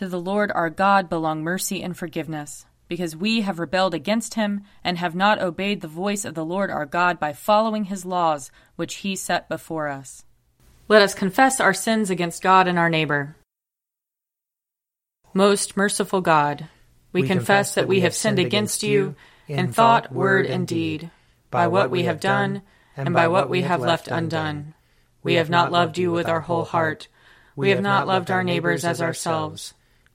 To the Lord our God belong mercy and forgiveness, because we have rebelled against him and have not obeyed the voice of the Lord our God by following his laws which he set before us. Let us confess our sins against God and our neighbor. Most merciful God, we, we confess that we have sinned against you in thought, word, and deed, by what we have done and by what we have left undone. We have not loved you with our whole heart. We have not loved our neighbors as ourselves.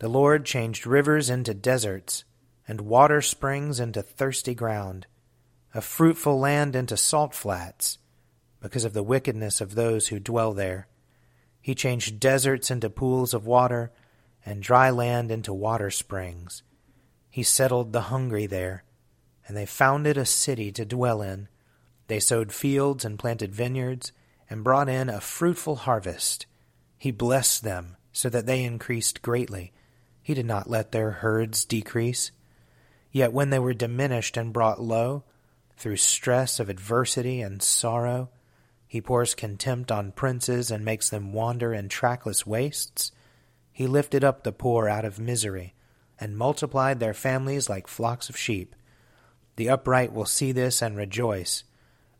The Lord changed rivers into deserts, and water springs into thirsty ground, a fruitful land into salt flats, because of the wickedness of those who dwell there. He changed deserts into pools of water, and dry land into water springs. He settled the hungry there, and they founded a city to dwell in. They sowed fields and planted vineyards, and brought in a fruitful harvest. He blessed them so that they increased greatly he did not let their herds decrease. Yet when they were diminished and brought low, through stress of adversity and sorrow, he pours contempt on princes and makes them wander in trackless wastes. He lifted up the poor out of misery and multiplied their families like flocks of sheep. The upright will see this and rejoice,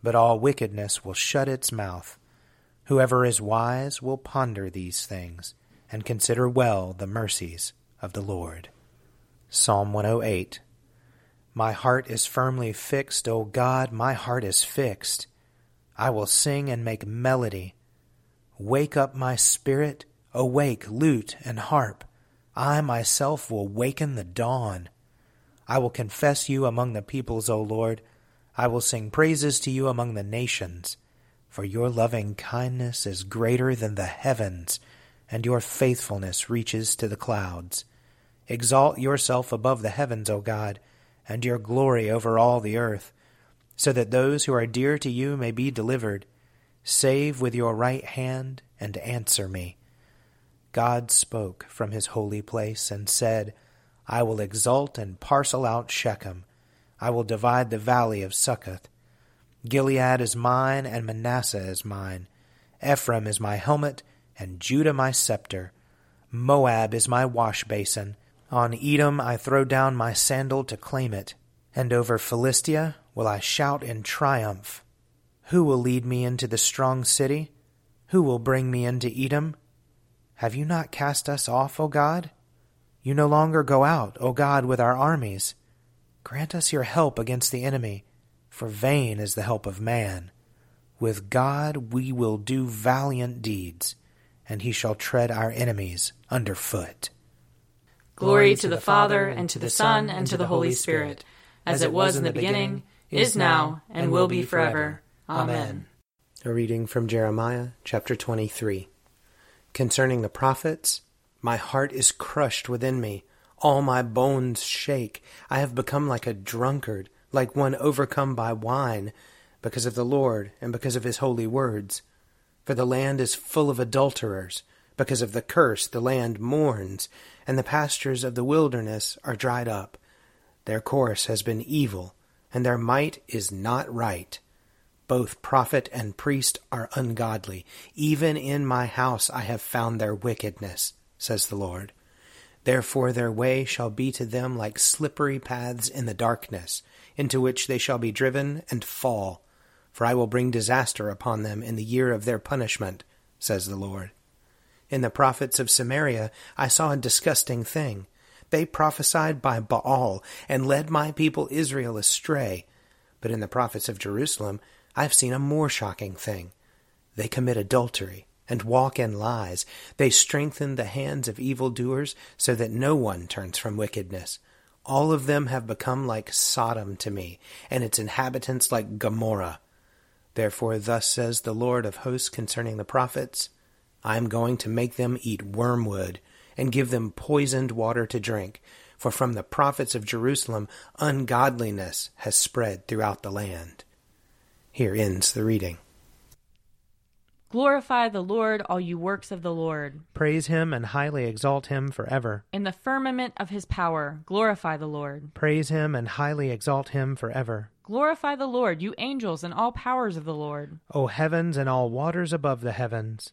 but all wickedness will shut its mouth. Whoever is wise will ponder these things and consider well the mercies of the Lord. Psalm 108 My heart is firmly fixed, O God, my heart is fixed. I will sing and make melody. Wake up my spirit, awake lute and harp. I myself will waken the dawn. I will confess you among the peoples, O Lord. I will sing praises to you among the nations. For your loving kindness is greater than the heavens, and your faithfulness reaches to the clouds. Exalt yourself above the heavens, O God, and your glory over all the earth, so that those who are dear to you may be delivered. Save with your right hand and answer me. God spoke from his holy place and said, I will exalt and parcel out Shechem. I will divide the valley of Succoth. Gilead is mine, and Manasseh is mine. Ephraim is my helmet, and Judah my scepter. Moab is my wash basin on Edom I throw down my sandal to claim it, and over Philistia will I shout in triumph. Who will lead me into the strong city? Who will bring me into Edom? Have you not cast us off, O God? You no longer go out, O God, with our armies. Grant us your help against the enemy, for vain is the help of man. With God we will do valiant deeds, and he shall tread our enemies under foot. Glory to the Father, and to the Son, and to the Holy Spirit, as it was in the beginning, is now, and will be forever. Amen. A reading from Jeremiah chapter 23. Concerning the prophets, my heart is crushed within me. All my bones shake. I have become like a drunkard, like one overcome by wine, because of the Lord and because of his holy words. For the land is full of adulterers Because of the curse, the land mourns, and the pastures of the wilderness are dried up. Their course has been evil, and their might is not right. Both prophet and priest are ungodly. Even in my house I have found their wickedness, says the Lord. Therefore their way shall be to them like slippery paths in the darkness, into which they shall be driven and fall. For I will bring disaster upon them in the year of their punishment, says the Lord. In the prophets of Samaria I saw a disgusting thing. They prophesied by Baal, and led my people Israel astray. But in the prophets of Jerusalem I have seen a more shocking thing. They commit adultery and walk in lies. They strengthen the hands of evildoers so that no one turns from wickedness. All of them have become like Sodom to me, and its inhabitants like Gomorrah. Therefore, thus says the Lord of hosts concerning the prophets I am going to make them eat wormwood, and give them poisoned water to drink. For from the prophets of Jerusalem ungodliness has spread throughout the land. Here ends the reading. Glorify the Lord, all you works of the Lord. Praise him and highly exalt him forever. In the firmament of his power, glorify the Lord. Praise him and highly exalt him forever. Glorify the Lord, you angels and all powers of the Lord. O heavens and all waters above the heavens.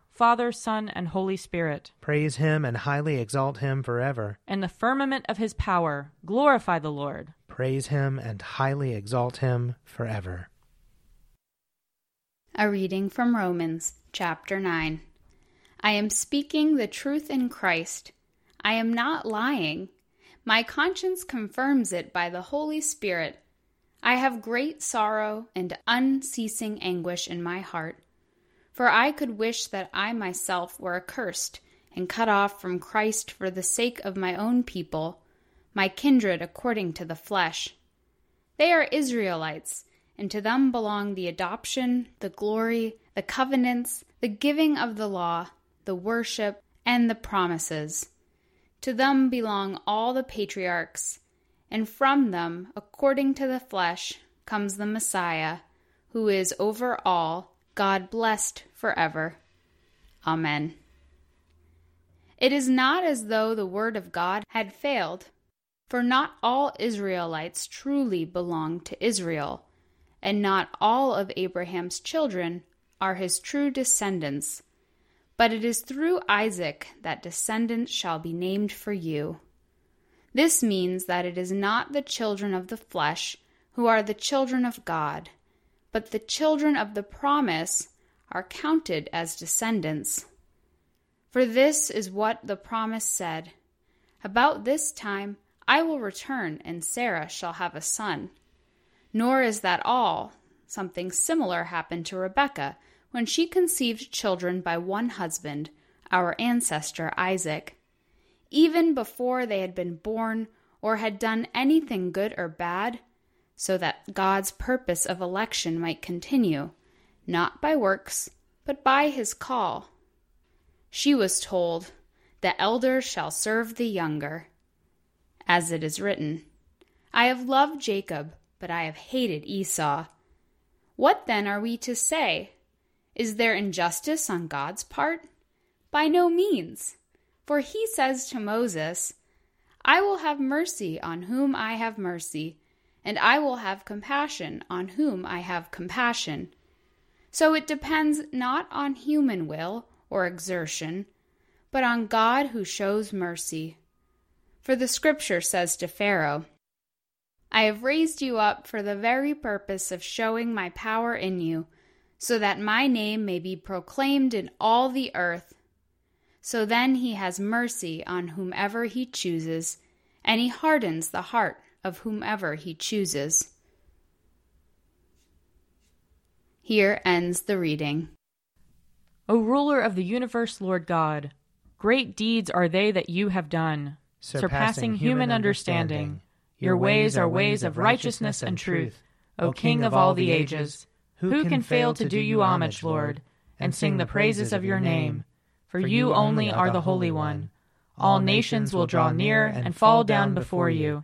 Father, Son, and Holy Spirit. Praise him and highly exalt him forever. In the firmament of his power, glorify the Lord. Praise him and highly exalt him forever. A reading from Romans, chapter 9. I am speaking the truth in Christ. I am not lying. My conscience confirms it by the Holy Spirit. I have great sorrow and unceasing anguish in my heart. For I could wish that I myself were accursed and cut off from Christ for the sake of my own people, my kindred according to the flesh. They are Israelites, and to them belong the adoption, the glory, the covenants, the giving of the law, the worship, and the promises. To them belong all the patriarchs, and from them, according to the flesh, comes the Messiah, who is over all God blessed forever. Amen. It is not as though the word of God had failed, for not all Israelites truly belong to Israel, and not all of Abraham's children are his true descendants. But it is through Isaac that descendants shall be named for you. This means that it is not the children of the flesh who are the children of God but the children of the promise are counted as descendants. For this is what the promise said About this time I will return, and Sarah shall have a son. Nor is that all. Something similar happened to Rebekah when she conceived children by one husband, our ancestor Isaac. Even before they had been born or had done anything good or bad, so that God's purpose of election might continue, not by works, but by his call. She was told, The elder shall serve the younger. As it is written, I have loved Jacob, but I have hated Esau. What then are we to say? Is there injustice on God's part? By no means. For he says to Moses, I will have mercy on whom I have mercy, and I will have compassion on whom I have compassion. So it depends not on human will or exertion, but on God who shows mercy. For the scripture says to Pharaoh, I have raised you up for the very purpose of showing my power in you, so that my name may be proclaimed in all the earth. So then he has mercy on whomever he chooses, and he hardens the heart of whomever he chooses. Here ends the reading. O ruler of the universe, Lord God, great deeds are they that you have done, surpassing, surpassing human understanding. understanding. Your ways are ways of righteousness and truth, O King of all the ages. Who can fail to do you homage, Lord, and sing the praises of your name? For you only are the Holy One. All nations will draw near and fall down before you,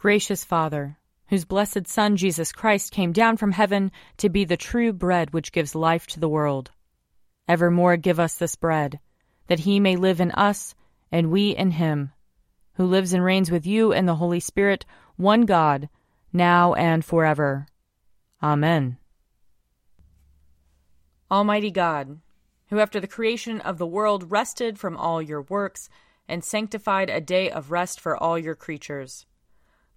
Gracious Father, whose blessed Son Jesus Christ came down from heaven to be the true bread which gives life to the world, evermore give us this bread, that he may live in us and we in him, who lives and reigns with you and the Holy Spirit, one God, now and forever. Amen. Almighty God, who after the creation of the world rested from all your works and sanctified a day of rest for all your creatures,